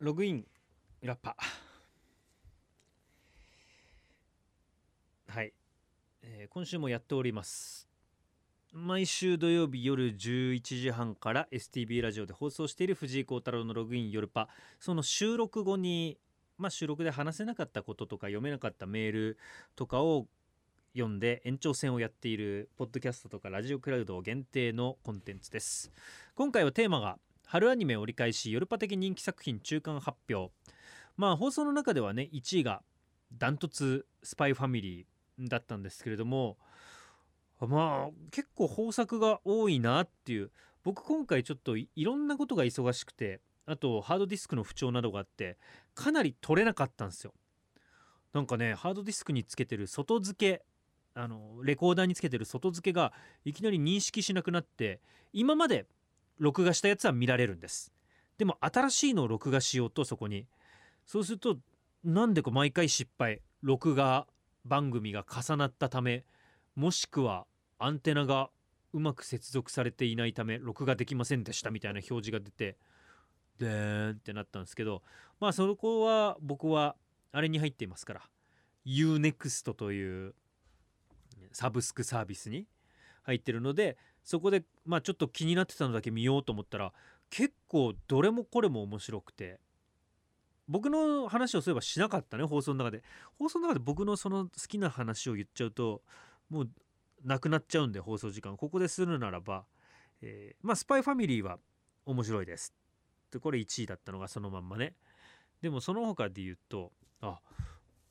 ログインラッパ。はい、えー今週もやっております。毎週土曜日夜11時半から STB ラジオで放送している藤井幸太郎のログイン夜パ。その収録後にまあ収録で話せなかったこととか読めなかったメールとかを読んで延長戦をやっているポッドキャストとかラジオクラウド限定のコンテンツです。今回はテーマが春アニメ折り返しヨルパ的人気作品中間発表。まあ放送の中ではね1位がダントツスパイファミリーだったんですけれどもまあ結構豊作が多いなっていう。僕今回ちょっといろんなことが忙しくてあとハードディスクの不調などがあってかなり取れなかったんですよ。なんかねハードディスクにつけてる外付けあのレコーダーにつけてる外付けがいきなり認識しなくなって今まで録画したやつは見られるんです。でも新しいのを録画しようとそこに。そうするとなんでか毎回失敗録画番組が重なったためもしくはアンテナがうまく接続されていないため録画できませんでしたみたいな表示が出てでーんってなったんですけどまあそこは僕はあれに入っていますから UNEXT というサブスクサービスに入ってるのでそこでまあちょっと気になってたのだけ見ようと思ったら結構どれもこれも面白くて。僕の話をそういえばしなかったね放送の中で。放送の中で僕のその好きな話を言っちゃうともうなくなっちゃうんで放送時間。ここでするならば、えーまあスパイファミリーは面白いです。でこれ1位だったのがそのまんまね。でもその他で言うとあ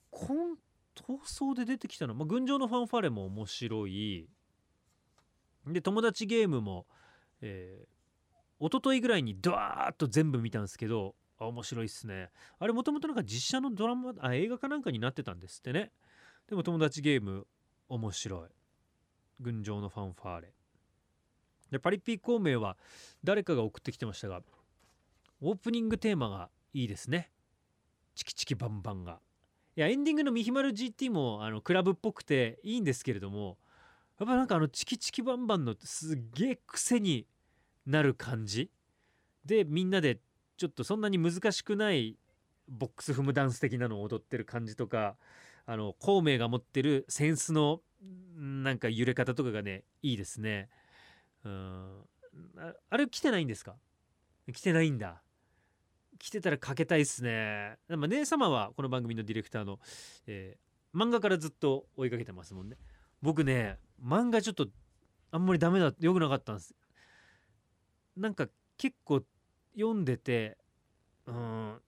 この放送で出てきたの、まあ、群青のファンファレも面白い。で友達ゲームも、えー、一昨日ぐらいにドワーッと全部見たんですけど面白いっすね。あれもともとなんか実写のドラマあ映画かなんかになってたんですってね。でも友達ゲーム面白い。群青のファンファーレ。でパリピ孔明は誰かが送ってきてましたがオープニングテーマがいいですね。チキチキバンバンが。いやエンディングの「ミヒマル GT も」あのクラブっぽくていいんですけれどもやっぱなんかあのチキチキバンバンのすげえ癖になる感じ？でみんなでちょっとそんなに難しくないボックス踏むダンス的なのを踊ってる感じとかあの孔明が持ってるセンスのなんか揺れ方とかがねいいですね。うん。あれ来てないんですか？来てないんだ。来てたらかけたいっすね。まあ姉様はこの番組のディレクターの、えー漫画からずっと追いかけてますもんね。僕ね漫画ちょっとあんまりダメだよくなかったんです。なんか結構読んでてうん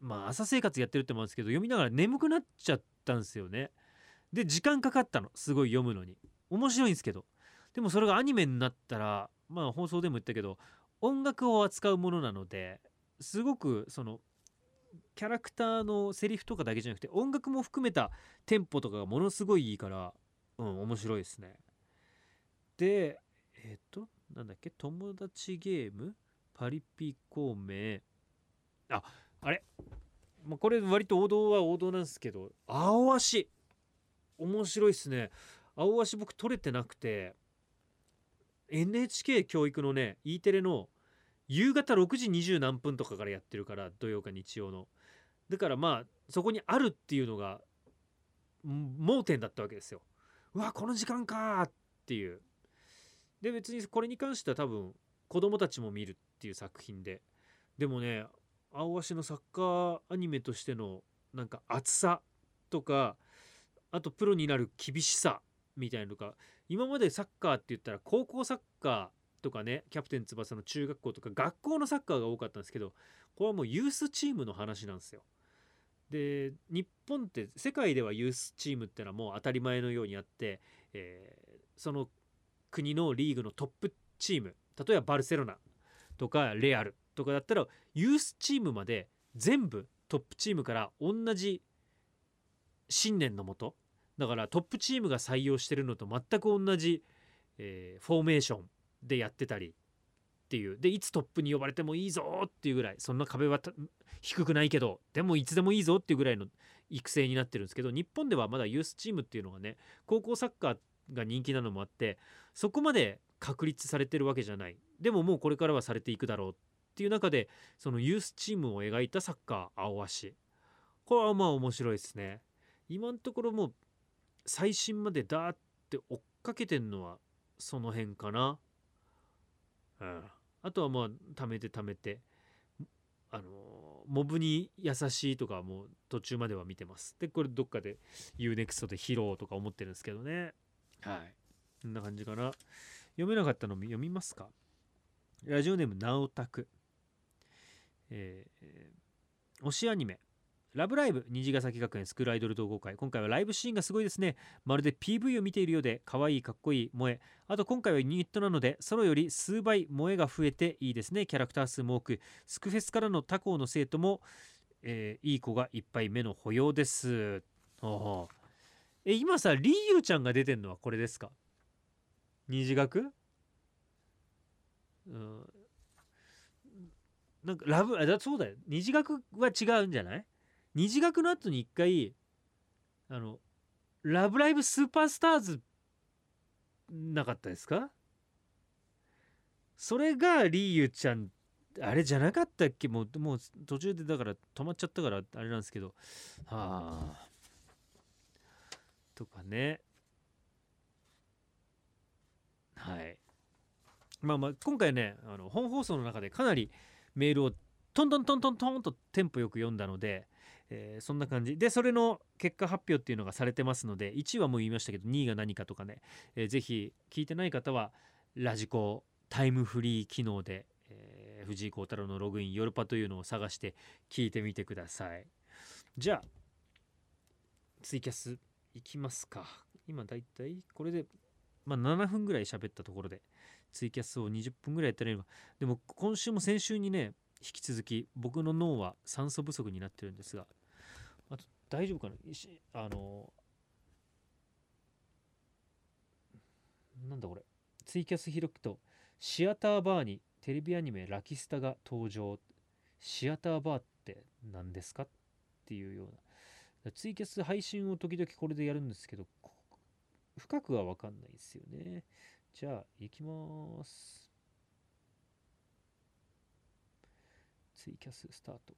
まあ朝生活やってるってもあるんですけど読みながら眠くなっちゃったんですよね。で時間かかったの。すごい読むのに。面白いんですけど。でもそれがアニメになったらまあ放送でも言ったけど音楽を扱うものなのですごくそのキャラクターのセリフとかだけじゃなくて音楽も含めたテンポとかがものすごいいいからうん面白いですね。でえっ、となんだっけ？友達ゲーム？パリピ孔明？ああれ、まあ、これ割と王道は王道なんですけど青足！面白いっすね。青足僕取れてなくて NHK 教育のね E テレの夕方6時20何分とかからやってるから土曜か日曜の。だからまあそこにあるっていうのが盲点だったわけですよ。うわこの時間かーっていう。で別にこれに関しては多分子供たちも見るっていう作品で。でもね青足のサッカーアニメとしてのなんか熱さとかあとプロになる厳しさみたいなのが今までサッカーって言ったら高校サッカーとかねキャプテン翼の中学校とか学校のサッカーが多かったんですけどこれはもうユースチームの話なんですよ。で日本って世界ではユースチームっていうのはもう当たり前のようにあって、えーその国のリーグのトップチーム例えばバルセロナとかレアルとかだったらユースチームまで全部トップチームから同じ信念のもとだからトップチームが採用してるのと全く同じ、えーフォーメーションでやってたりっていう。でいつトップに呼ばれてもいいぞっていうぐらい。そんな壁は低くないけどでもいつでもいいぞっていうぐらいの育成になってるんですけど日本ではまだユースチームっていうのがね高校サッカーが人気なのもあってそこまで確立されてるわけじゃない。でももうこれからはされていくだろうっっていう中でそのユースチームを描いたサッカー青足。これはまあ面白いですね。今のところもう最新までダーって追っかけてんのはその辺かな。うん。あとはまあ貯めて貯めてあのモブに優しいとかもう途中までは見てます。でこれどっかで UNEXT で披露とか思ってるんですけどね。はい。こんな感じかな。読めなかったのも読みますか？ラジオネームなおたく。えー、推しアニメラブライブ虹ヶ崎学園スクールアイドル同好会。今回はライブシーンがすごいですね。まるで PV を見ているようで可愛いかっこいい萌え。あと今回はユニットなのでソロより数倍萌えが増えていいですね。キャラクター数も多くスクフェスからの他校の生徒も、えー、いい子がいっぱい目の保養です。え今さリーユちゃんが出てんのはこれですか？虹学？うん。なんかラブあだそうだよ。虹学は違うんじゃない？虹学の後に一回あの「ラブライブスーパースターズ」なかったですか？それがリーユちゃんあれじゃなかったっけ？もうもう途中でだから止まっちゃったからあれなんですけど。はあ。とかね。はい。まあまあ今回ねあの本放送の中でかなりメールをトントントントントンとテンポよく読んだのでえー、そんな感じ。でそれの結果発表っていうのがされてますので1位はもう言いましたけど2位が何かとかね、えー、ぜひ聞いてない方はラジコタイムフリー機能で、えー、藤井幸太郎のログインヨルパというのを探して聞いてみてください。じゃあツイキャスいきますか。今だいたいこれでまあ7分ぐらい喋ったところでツイキャスを20分ぐらいやったらいいのでも今週も先週にね引き続き僕の脳は酸素不足になってるんですがあと大丈夫かな？あのなんだこれ。ツイキャス開くとシアターバーにテレビアニメ「ラキスタ」が登場。シアターバーって何ですか？っていうような。ツイキャス配信を時々これでやるんですけど深くは分かんないですよね。じゃあ行きます。ツイキャススタート。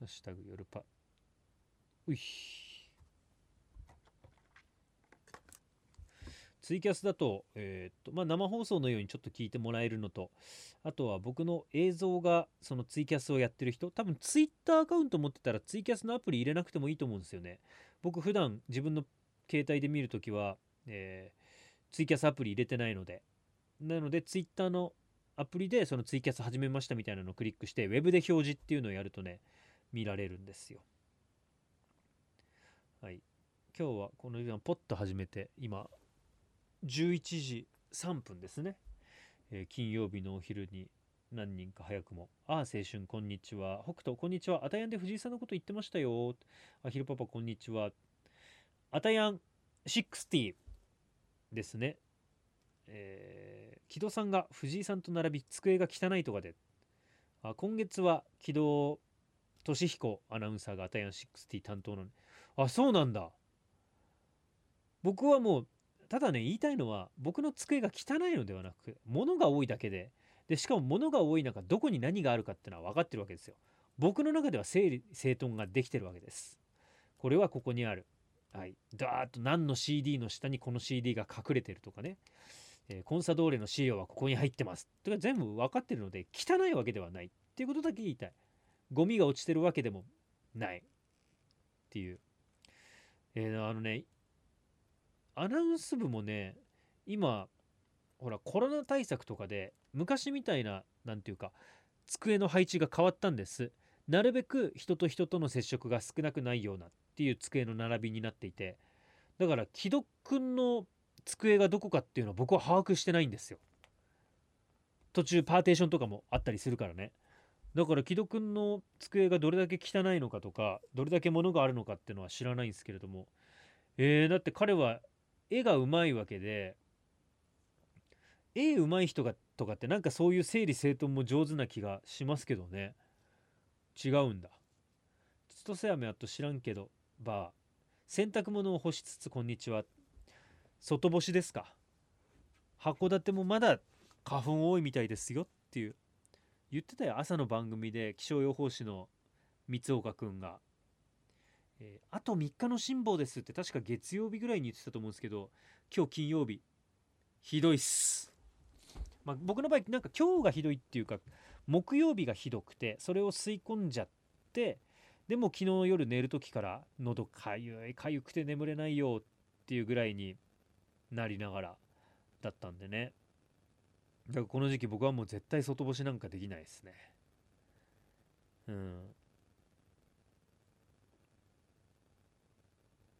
ハッシュタグ夜パ。うい。ツイキャスだと,、えー、っとまあ、生放送のようにちょっと聞いてもらえるのとあとは僕の映像がそのツイキャスをやってる人多分ツイッターアカウント持ってたらツイキャスのアプリ入れなくてもいいと思うんですよね僕普段自分の携帯で見るときは、えー、ツイキャスアプリ入れてないので、なので、ツイッターのアプリでそのツイキャス始めましたみたいなのをクリックして、ウェブで表示っていうのをやるとね、見られるんですよ。はい。今日はこの時間ポッと始めて、今、11時3分ですね。えー、金曜日のお昼に何人か早くも。ああ、青春、こんにちは。北斗、こんにちは。あたやんで藤井さんのこと言ってましたよ。あひるパパ、こんにちは。アタヤン60ですね。えー、木戸さんが藤井さんと並び机が汚いとかで。あ今月は木戸俊彦アナウンサーがアタヤン60担当のあそうなんだ。僕はもうただね言いたいのは僕の机が汚いのではなく物が多いだけで。でしかも物が多い中どこに何があるかっていうのは分かってるわけですよ。僕の中では整理整頓ができてるわけです。これはここにある。はい、ダーッと何の CD の下にこの CD が隠れてるとかね、えー、コンサドーレの資料はここに入ってます。とか全部分かってるので汚いわけではないっていうことだけ言いたい。ゴミが落ちてるわけでもない。っていう、えー、あのねアナウンス部もね今ほらコロナ対策とかで昔みたいな何て言うか机の配置が変わったんです。なるべく人と人との接触が少なくないような。っていう机の並びになっていてだから木戸くんの机がどこかっていうのは僕は把握してないんですよ。途中パーテーションとかもあったりするからね。だから木戸くんの机がどれだけ汚いのかとかどれだけ物があるのかっていうのは知らないんですけれども。えー、だって彼は絵がうまいわけで絵うまい人がとかってなんかそういう整理整頓も上手な気がしますけどね。違うんだ。千歳飴あと知らんけどバー。洗濯物を干しつつこんにちは。外干しですか？函館もまだ花粉多いみたいですよっていう。言ってたよ朝の番組で気象予報士の三岡くんが、えーあと3日の辛抱ですって確か月曜日ぐらいに言ってたと思うんですけど今日金曜日ひどいっす、まあ、僕の場合なんか今日がひどいっていうか木曜日がひどくてそれを吸い込んじゃってでも昨日の夜寝る時から喉かゆいかゆくて眠れないよっていうぐらいになりながらだったんでね。だからこの時期僕はもう絶対外干しなんかできないですね。うん。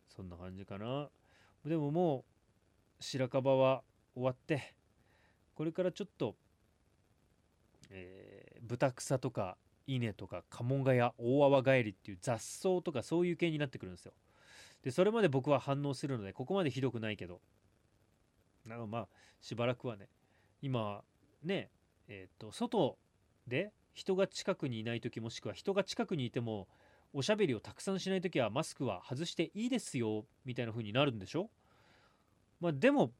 そんな感じかな。でももう白樺は終わってこれからちょっと、えー、豚草とか稲とかカモンガや大泡返りっていう雑草とかそういう系になってくるんですよ。でそれまで僕は反応するのでここまでひどくないけど。なんかまあしばらくはね今ねえっ、と外で人が近くにいない時もしくは人が近くにいてもおしゃべりをたくさんしない時はマスクは外していいですよみたいな風になるんでしょ。まあでも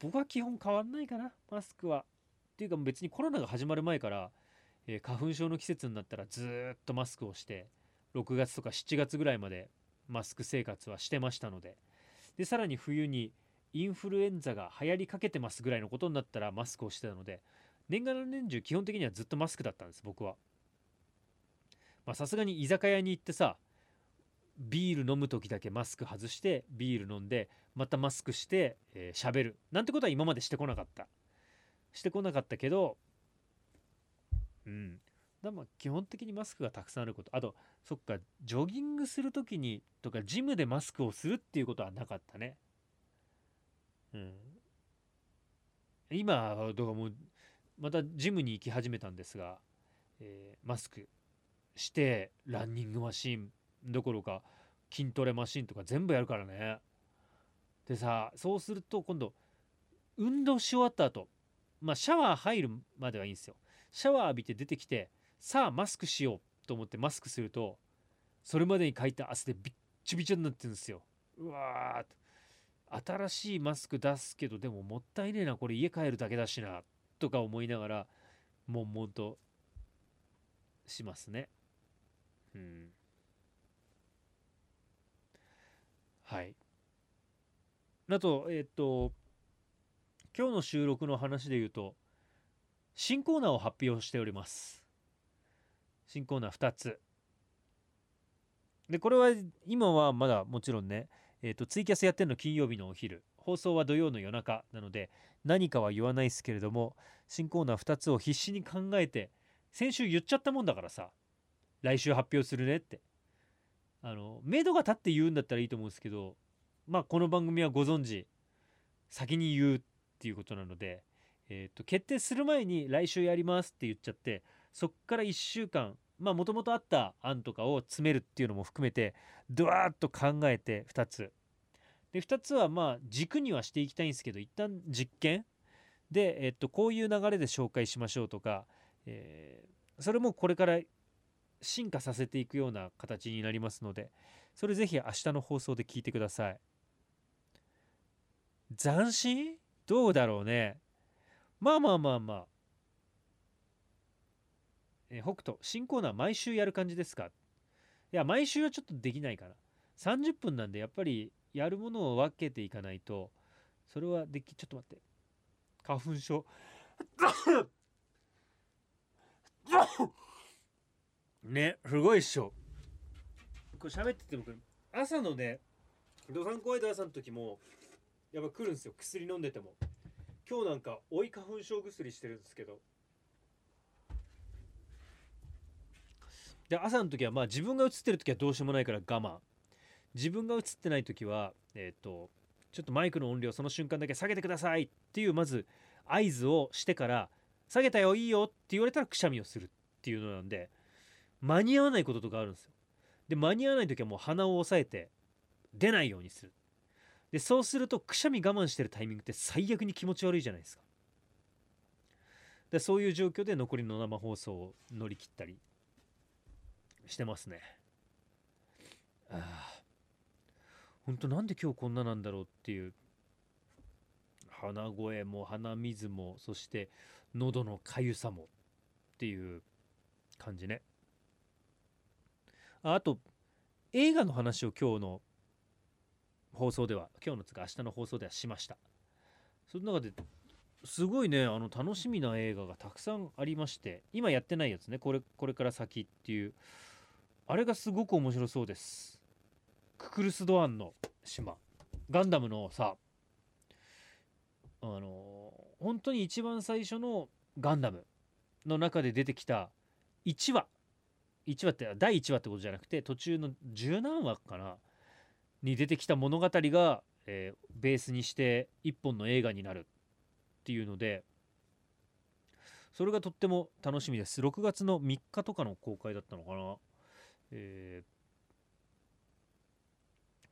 僕は基本変わんないかなマスクは。っていうか別にコロナが始まる前から、えー花粉症の季節になったらずっとマスクをして6月とか7月ぐらいまでマスク生活はしてましたので。でさらに冬にインフルエンザが流行りかけてますぐらいのことになったらマスクをしてたので年がら年中基本的にはずっとマスクだったんです僕は。さすがに居酒屋に行ってさビール飲む時だけマスク外してビール飲んでまたマスクして喋、えーるなんてことは今までしてこなかった。してこなかったけどうん。だまあ基本的にマスクがたくさんあること。あとそっかジョギングする時にとかジムでマスクをするっていうことはなかったね。うん。今はだかもうまたジムに行き始めたんですが、えーマスクしてランニングマシンどころか筋トレマシンとか全部やるからね。でさそうすると今度運動し終わった後まあシャワー入るまではいいんですよ。シャワー浴びて出てきてさあマスクしようと思ってマスクするとそれまでにかいた汗でびっちょびちょになってるんですよ。うわー新しいマスク出すけどでももったいねえなこれ家帰るだけだしなとか思いながら悶々としますね。うん。はい。あとえっと今日の収録の話で言うと新コーナーを発表しております。新コーナー2つ。でこれは今はまだもちろんね、えー、とツイキャスやってるの金曜日のお昼。放送は土曜の夜中なので何かは言わないですけれども新コーナー2つを必死に考えて先週言っちゃったもんだからさ来週発表するねって。あの目処が立って言うんだったらいいと思うんですけどまあこの番組はご存知先に言うっていうことなので、えー、と決定する前に来週やりますって言っちゃってそっから1週間まあもともとあった案とかを詰めるっていうのも含めてドワーッと考えて2つ。で2つはまあ軸にはしていきたいんですけど一旦実験。で、えっとこういう流れで紹介しましょうとか、えーそれもこれから進化させていくような形になりますのでそれぜひ明日の放送で聞いてください。斬新？どうだろうね。まあまあまあまあ。え北斗新コーナー毎週やる感じですか？いや毎週はちょっとできないかな。30分なんでやっぱりやるものを分けていかないとそれはできちょっと待って。花粉症。ねすごいっしょ。これ喋ってて僕朝のねドサンコワイド朝の時もやっぱ来るんですよ。薬飲んでても。今日なんか追い花粉症薬してるんですけど。で朝の時はまあ自分が映ってる時はどうしようもないから我慢。自分が映ってない時はえっ、とちょっとマイクの音量その瞬間だけ下げてくださいっていうまず合図をしてから下げたよいいよって言われたらくしゃみをするっていうのなんで間に合わないこととかあるんですよ。で間に合わない時はもう鼻を押さえて出ないようにする。でそうするとくしゃみ我慢してるタイミングって最悪に気持ち悪いじゃないですか。でそういう状況で残りの生放送を乗り切ったりしてますね。ああ本当なんで今日こんななんだろうっていう鼻声も鼻水もそして喉のかゆさもっていう感じね。あと映画の話を今日の放送では今日のつか明日の放送ではしました。その中ですごいねあの楽しみな映画がたくさんありまして今やってないやつねこれこれから先っていうあれがすごく面白そうです。ククルス・ドアンの島。ガンダムのさあの本当に一番最初のガンダムの中で出てきた1話。1話って第1話ってことじゃなくて途中の十何話かな。に出てきた物語が、えー、ベースにして一本の映画になるっていうのでそれがとっても楽しみです。6月の3日とかの公開だったのかな。え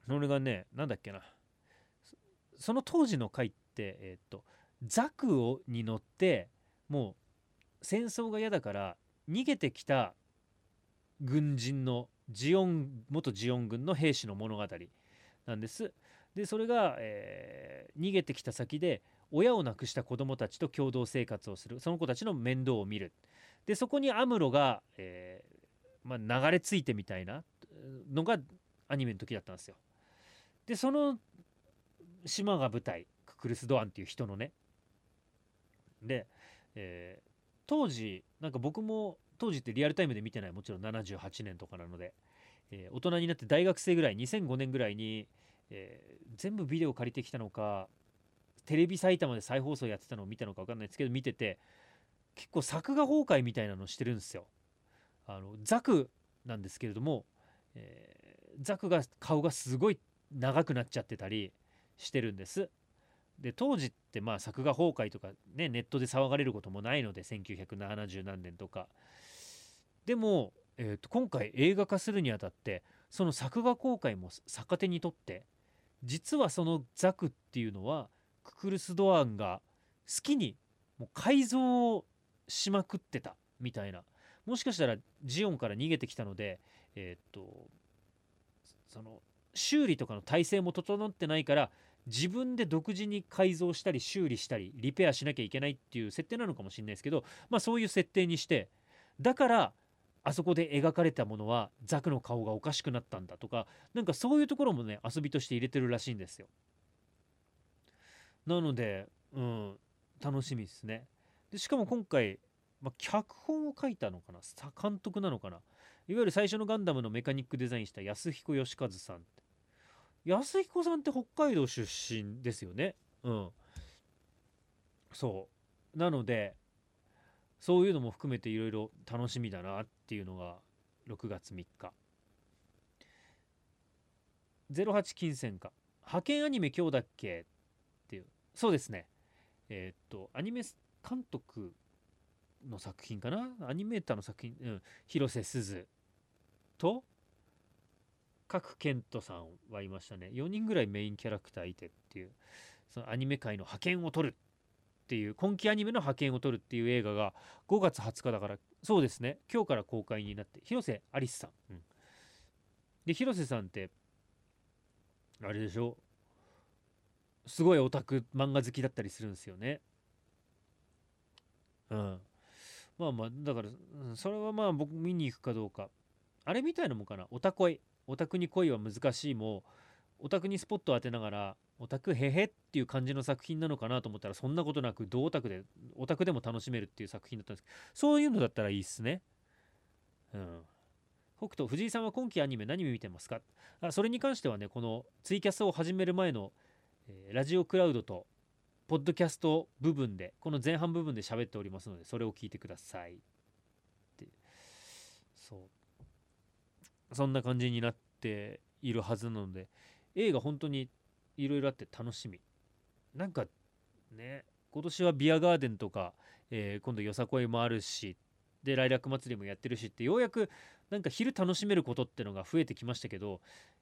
ー、それがねなんだっけな。その当時の回ってえー、っとザクをに乗ってもう戦争が嫌だから逃げてきた軍人のジオン元ジオン軍の兵士の物語。なんです。でそれが、えー、逃げてきた先で親を亡くした子供たちと共同生活をする。その子たちの面倒を見る。でそこにアムロが、えー、まあ、流れ着いてみたいなのがアニメの時だったんですよ。でその島が舞台。ククルス・ドアンっていう人のね。で、えー、当時なんか僕も当時ってリアルタイムで見てない。もちろん78年とかなので、えー、大人になって大学生ぐらい2005年ぐらいに、えー、全部ビデオ借りてきたのかテレビ埼玉で再放送やってたのを見たのか分かんないですけど見てて結構作画崩壊みたいなのしてるんですよ。あのザクなんですけれども、えー、ザクが顔がすごい長くなっちゃってたりしてるんです。で当時ってまあ作画崩壊とかねネットで騒がれることもないので1970何年とかでも、えー、と今回映画化するにあたってその作画公開も逆手にとって実はそのザクっていうのはククルス・ドアンが好きにもう改造をしまくってたみたいな。もしかしたらジオンから逃げてきたのでえー、とその修理とかの体制も整ってないから自分で独自に改造したり修理したりリペアしなきゃいけないっていう設定なのかもしれないですけどまあそういう設定にしてだからあそこで描かれたものはザクの顔がおかしくなったんだとかなんかそういうところもね遊びとして入れてるらしいんですよ。なので、うん、楽しみですね。でしかも今回、ま、脚本を書いたのかな？監督なのかな？いわゆる最初のガンダムのメカニックデザインした安彦義和さん安彦さんって北海道出身ですよね。うん。そう。なのでそういうのも含めていろいろ楽しみだなっていうのが6月3日。08金銭か。派遣アニメ今日だっけっていう。そうですね。えー、っとアニメ監督の作品かな？アニメーターの作品、うん、広瀬すずと賀来賢人さんはいましたね。4人ぐらいメインキャラクターいてっていう。そのアニメ界の覇権を取る。っていう今期アニメの覇権を取るっていう映画が5月20日だからそうですね今日から公開になって広瀬アリスさん、うん、で広瀬さんってあれでしょ？すごいオタク漫画好きだったりするんですよね。うん。まあまあ、だから、それはまあ僕見に行くかどうか。あれみたいなもんかな？オタ恋。オタクに恋は難しいも、オタクにスポットを当てながら、オタクへへっていう感じの作品なのかなと思ったら、そんなことなく、同オタクで、オタクでも楽しめるっていう作品だったんですけど、そういうのだったらいいっすね。うん。北斗、藤井さんは今期アニメ何見てますか？あそれに関してはね、このツイキャスを始める前のえー、ラジオクラウドとポッドキャスト部分でこの前半部分で喋っておりますのでそれを聞いてくださいってそうそんな感じになっているはずなので映画本当にいろいろあって楽しみ。なんかね今年はビアガーデンとか、えー、今度よさこいもあるしで来楽祭りもやってるしってようやくなんか昼楽しめることってのが増えてきましたけど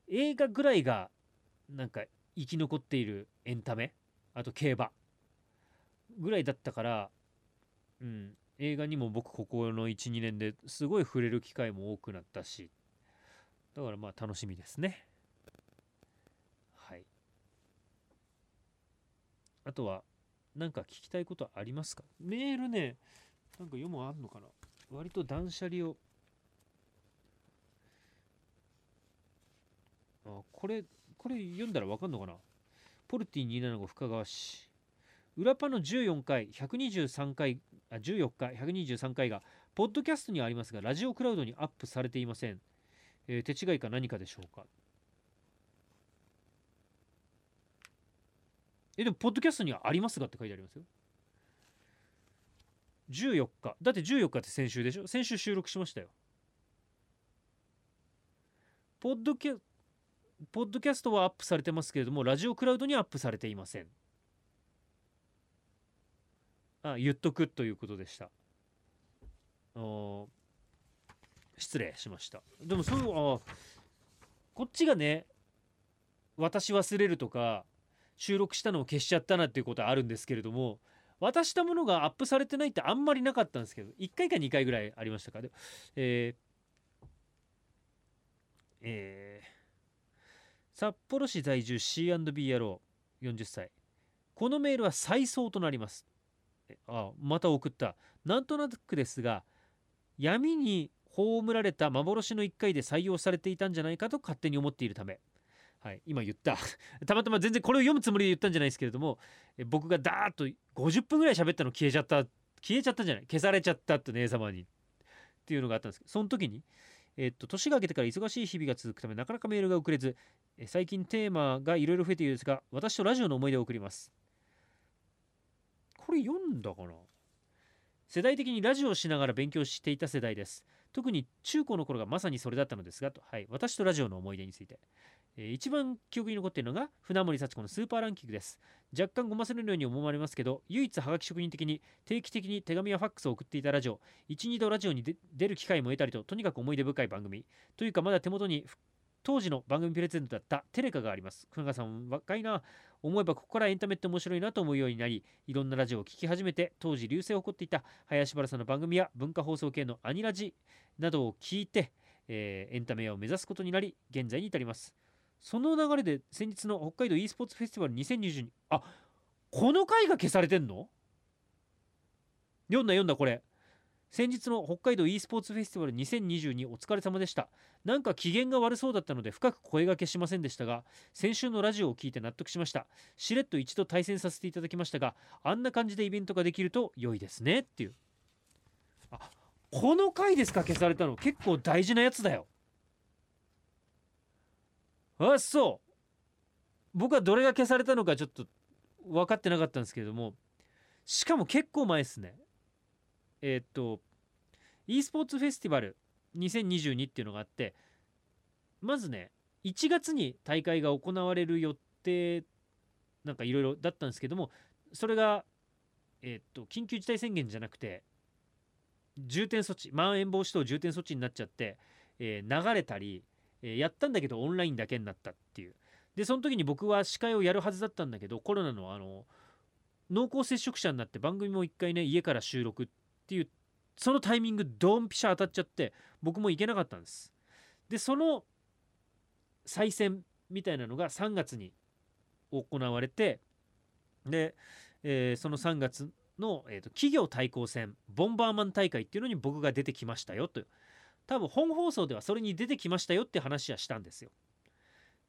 映画ぐらいがなんか生き残っているエンタメあと競馬ぐらいだったから、うん、映画にも僕ここの12年ですごい触れる機会も多くなったしだからまあ楽しみですね。あとは何か聞きたいことありますか？メールねなんか読むあんのかな？割と断捨離を。あこれこれ読んだらわかんのかな？ポルティ275深川市。裏パの14回123回あ14回123回がポッドキャストにはありますがラジオクラウドにアップされていません、えー手違いか何かでしょうか？えでもポッドキャストにはありますがって書いてありますよ。14日。だって14日って先週でしょ？先週収録しましたよ。ポッドキャポッドキャストはアップされてますけれどもラジオクラウドにアップされていません。あ言っとくということでした。失礼しました。でもそうあこっちがね私忘れるとか収録したのを消しちゃったなっていうことはあるんですけれども渡したものがアップされてないってあんまりなかったんですけど1回か2回ぐらいありましたか？でえーえー札幌市在住 C&B 野郎40歳。このメールは再送となります。あまた送った。なんとなくですが闇に葬られた幻の1回で採用されていたんじゃないかと勝手に思っているため。はい、今言った。たまたま全然これを読むつもりで言ったんじゃないですけれども僕がダーッと50分ぐらい喋ったの消えちゃった消えちゃったんじゃない？消されちゃったって姉様に。っていうのがあったんですけどその時に、えっと年が明けてから忙しい日々が続くためなかなかメールが送れず最近テーマがいろいろ増えているんですが私とラジオの思い出を送ります。これ読んだかな？世代的にラジオをしながら勉強していた世代です。特に中高の頃がまさにそれだったのですがと、はい、私とラジオの思い出について。一番記憶に残っているのが船森幸子のスーパーランキングです。若干ごませるように思われますけど唯一はがき職人的に定期的に手紙やファックスを送っていたラジオ12度ラジオに出る機会も得たりととにかく思い出深い番組。というかまだ手元に当時の番組プレゼントだったテレカがあります。船川さん若いな。思えばここからエンタメって面白いなと思うようになりいろんなラジオを聴き始めて当時流星を誇っていた林原さんの番組や文化放送系のアニラジなどを聞いて、えーエンタメを目指すことになり現在に至ります。その流れで先日の北海道 e スポーツフェスティバル2020にあこの回が消されてんの？読んだ読んだこれ。先日の北海道 e スポーツフェスティバル2022お疲れ様でした。なんか機嫌が悪そうだったので深く声掛けしませんでしたが先週のラジオを聞いて納得しました。しれっと一度対戦させていただきましたがあんな感じでイベントができると良いですねっていう。あこの回ですか消されたの。結構大事なやつだよ。あそう。僕はどれが消されたのかちょっと分かってなかったんですけれども。しかも結構前ですね。えーっと e スポーツフェスティバル2022っていうのがあってまずね1月に大会が行われる予定なんかいろいろだったんですけどもそれがえっと緊急事態宣言じゃなくて重点措置まん延防止等重点措置になっちゃって、えー流れたり、えやったんだけどオンラインだけになったっていう。でその時に僕は司会をやるはずだったんだけどコロナのあの濃厚接触者になって番組も一回ね家から収録っていうそのタイミングドンピシャ当たっちゃって僕も行けなかったんです。でその再選みたいなのが3月に行われてで、えーその3月の、えーと企業対抗戦ボンバーマン大会っていうのに僕が出てきましたよという。多分本放送ではそれに出てきましたよって話はしたんですよ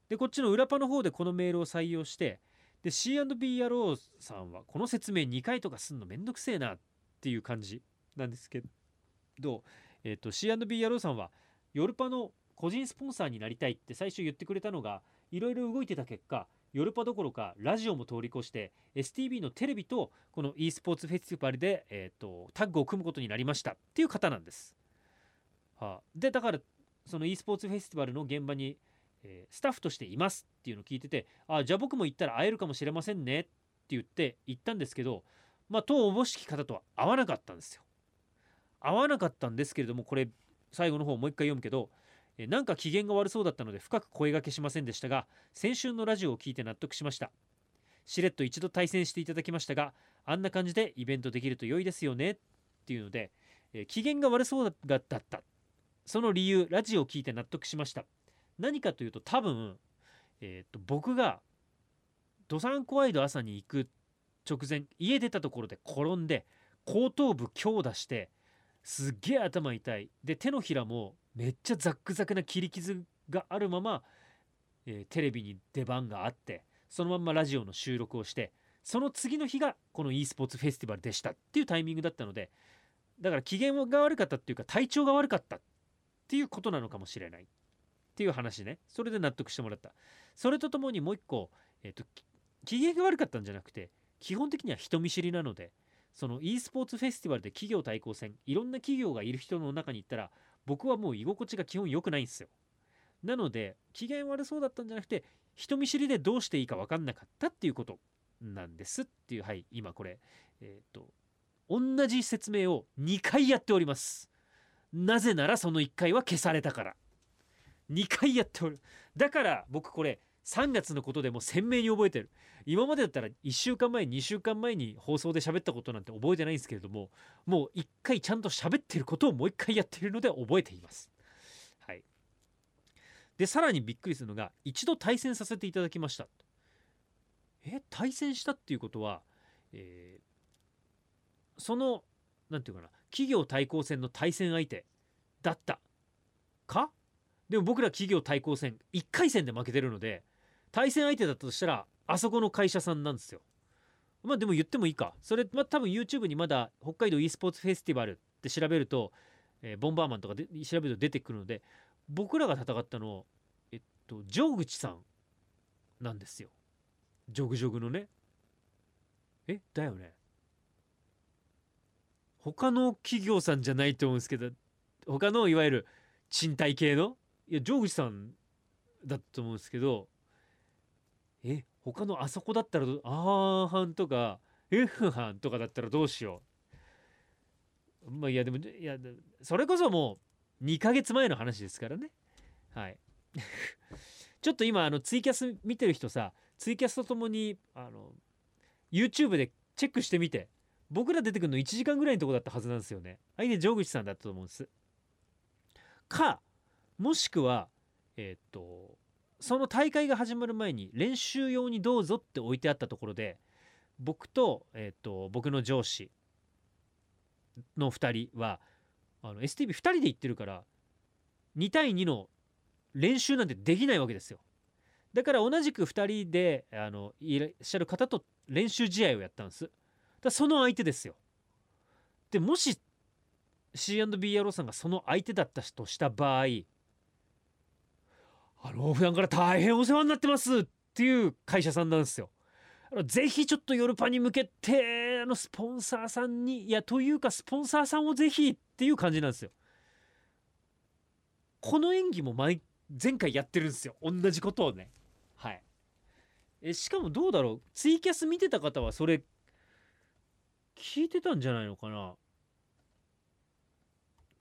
でこっちの裏パの方でこのメールを採用してで C&B 野郎さんはこの説明2回とかすんのめんどくせえなっていう感じなんですけど、えっと C&B 野郎さんはヨルパの個人スポンサーになりたいって最初言ってくれたのがいろいろ動いてた結果ヨルパどころかラジオも通り越して STB のテレビとこの e スポーツフェスティバルで、えっとタッグを組むことになりましたっていう方なんです。はあ、でだからその e スポーツフェスティバルの現場に、えースタッフとしていますっていうのを聞いててあじゃあ僕も行ったら会えるかもしれませんねって言って行ったんですけどまあ当おぼしき方とは会わなかったんですよ。会わなかったんですけれどもこれ最後の方もう一回読むけど、えーなんか機嫌が悪そうだったので深く声掛けしませんでしたが先週のラジオを聞いて納得しました。しれっと一度対戦していただきましたがあんな感じでイベントできると良いですよねっていうので、えー機嫌が悪そうだったその理由ラジオを聞いて納得しました。何かというと多分、えー、と僕が「ドサンコワイド朝に行く」直前家出たところで転んで後頭部強打してすっげえ頭痛い。で手のひらもめっちゃザックザクな切り傷があるまま、えーテレビに出番があってそのまんまラジオの収録をしてその次の日がこの e スポーツフェスティバルでしたっていうタイミングだったのでだから機嫌が悪かったっていうか体調が悪かったっていうことなのかもしれない。っていう話ね。それで納得してもらった。それとともにもう一個、えっと機嫌が悪かったんじゃなくて基本的には人見知りなのでその e スポーツフェスティバルで企業対抗戦いろんな企業がいる人の中に行ったら僕はもう居心地が基本良くないんですよ。なので機嫌悪そうだったんじゃなくて人見知りでどうしていいか分かんなかったっていうことなんですっていうはい今これ。えっ、と同じ説明を2回やっております。なぜならその1回は消されたから。2回やっておる。だから僕これ3月のことでも鮮明に覚えてる。今までだったら1週間前2週間前に放送で喋ったことなんて覚えてないんですけれどももう1回ちゃんと喋ってることをもう1回やってるので覚えています。はい。でさらにびっくりするのが一度対戦させていただきました。え対戦したっていうことは、えーそのなんていうかな企業対抗戦の対戦相手だった。か？でも僕ら企業対抗戦1回戦で負けてるので対戦相手だったとしたらあそこの会社さんなんですよ。まあでも言ってもいいか。それまあ多分 YouTube にまだ北海道 e スポーツフェスティバルって調べると、えーボンバーマンとかで調べると出てくるので僕らが戦ったのえっとジョグチさんなんですよ。ジョグジョグのね。え？だよね。他の企業さんじゃないと思うんですけど他のいわゆる賃貸系の？いやジョグチさんだと思うんですけどえ他のあそこだったらどう？あーはんとか F はんとかだったらどうしよう？まあいやでもいやそれこそもう2ヶ月前の話ですからね。はい。ちょっと今あのツイキャス見てる人さツイキャスとともにあの YouTube でチェックしてみて。僕ら出てくるの1時間ぐらいのとこだったはずなんですよね。相手ジョグチさんだったと思うんです。かもしくはえーっとその大会が始まる前に練習用にどうぞって置いてあったところで僕と,、えーっと僕の上司の2人は STB2 人で行ってるから2対2の練習なんてできないわけですよ。だから同じく2人であのいらっしゃる方と練習試合をやったんです。だその相手ですよでもし C&B 野郎さんがその相手だったとした場合あの普段から大変お世話になってますっていう会社さんなんですよ。あのぜひちょっとヨルパに向けてあのスポンサーさんにいやというかスポンサーさんをぜひっていう感じなんですよ。この演技も前前回やってるんですよ同じことをね。はい。えしかもどうだろうツイキャス見てた方はそれ聞いてたんじゃないのかな？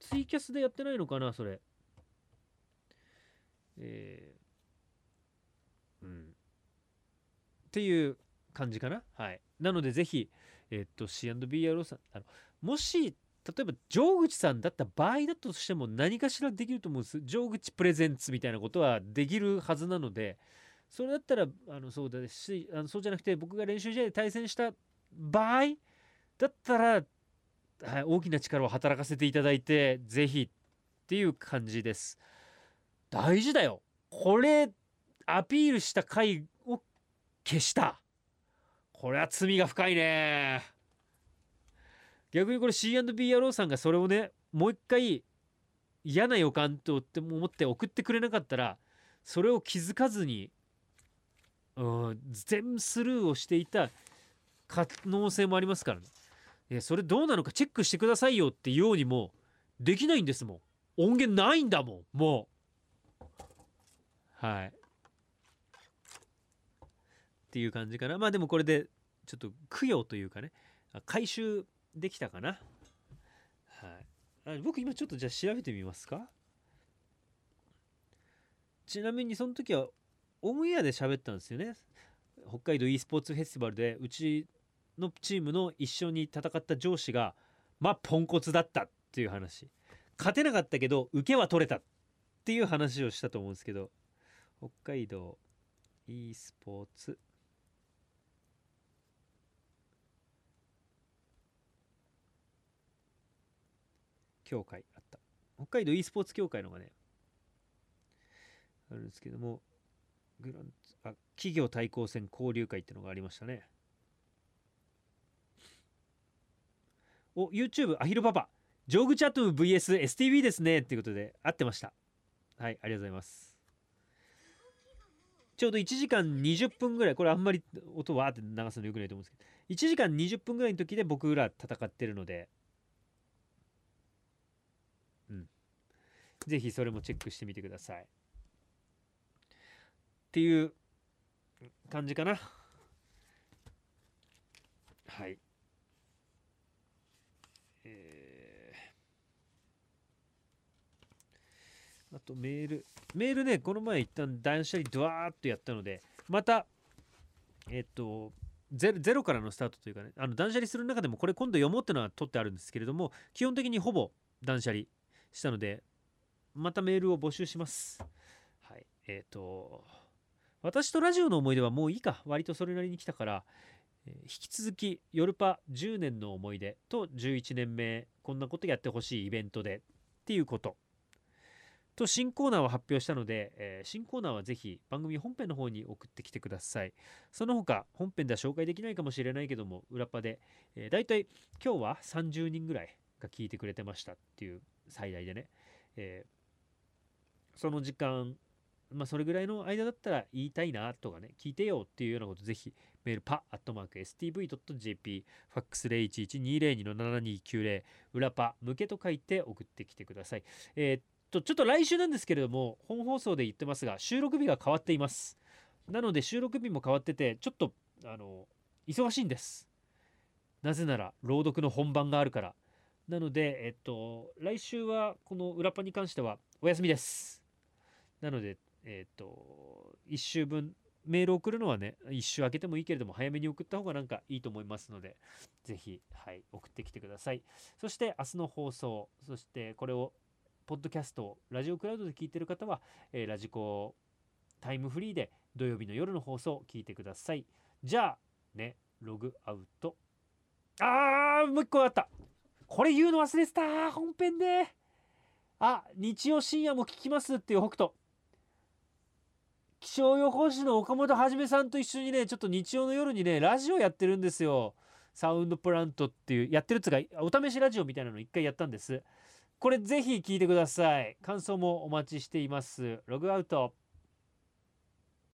ツイキャスでやってないのかなそれ。えーうん。っていう感じかな？はい。なのでぜひ、えっと C&B 野郎さんあのもし例えば城口さんだった場合だとしても何かしらできると思うんです城口プレゼンツみたいなことはできるはずなのでそれだったらあのそうだしあのそうじゃなくて僕が練習試合で対戦した場合だったら、はい、大きな力を働かせていただいてぜひっていう感じです。大事だよ。これアピールした回を消した。これは罪が深いね。逆にこれ C&B 野郎さんがそれをねもう一回嫌な予感と思って送ってくれなかったらそれを気づかずにうん全スルーをしていた可能性もありますからね。いやそれどうなのかチェックしてくださいよってようにもできないんですもん。音源ないんだもんもう。はい。っていう感じかな。まあでもこれでちょっと供養というかね。回収できたかな。はい。僕今ちょっとじゃあ調べてみますか。ちなみにその時はオンエアで喋ったんですよね。北海道 e スポーツフェスティバルでうちのチームの一緒に戦った上司がまあポンコツだったっていう話。勝てなかったけど受けは取れたっていう話をしたと思うんですけど。北海道 e スポーツ。協会あった。北海道 e スポーツ協会のがねあるんですけどもグランあ企業対抗戦交流会っていうのがありましたね。お YouTube アヒルパパ。ジョーグチャット VSSTV ですね。っていうことで合ってました。はいありがとうございます。ちょうど1時間20分ぐらい。これあんまり音わーって流すのよくないと思うんですけど。1時間20分ぐらいの時で僕ら戦ってるので。うん。ぜひそれもチェックしてみてください。っていう感じかな。はいえーあとメール。メールねこの前一旦断捨離ドワーっとやったのでまたえっとゼロゼロからのスタートというかねあの断捨離する中でもこれ今度読もうってのは取ってあるんですけれども基本的にほぼ断捨離したのでまたメールを募集します。はい。えっ、と私とラジオの思い出はもういいか。割とそれなりに来たから、え引き続きヨルパ10年の思い出と11年目こんなことやってほしいイベントでっていうこと。と新コーナーを発表したので、えー新コーナーはぜひ番組本編の方に送ってきてください。その他本編では紹介できないかもしれないけども裏パで、えー、だいたい今日は30人ぐらいが聞いてくれてましたっていう最大でね、えーその時間まあそれぐらいの間だったら言いたいなとかね聞いてよっていうようなことぜひメールパアットマーク stv.jp ファックス011202-7290裏パ向けと書いて送ってきてください。えーとちょっと来週なんですけれども本放送で言ってますが収録日が変わっています。なので収録日も変わっててちょっとあの忙しいんです。なぜなら朗読の本番があるから。なのでえっと来週はこの裏パに関してはお休みです。なのでえっと1週分メール送るのはね1週空けてもいいけれども早めに送った方がなんかいいと思いますのでぜひ、はい、送ってきてください。そして明日の放送そしてこれをポッドキャストラジオクラウドで聞いてる方は、えーラジコタイムフリーで土曜日の夜の放送を聞いてください。じゃあねログアウト。あーもう一個あった。これ言うの忘れてた。本編で。あ日曜深夜も聞きますっていう北斗。気象予報士の岡本はじめさんと一緒にねちょっと日曜の夜にねラジオやってるんですよ。サウンドプラントっていうやってるっつうかお試しラジオみたいなの一回やったんです。これぜひ聞いてください。感想もお待ちしています。ログアウト。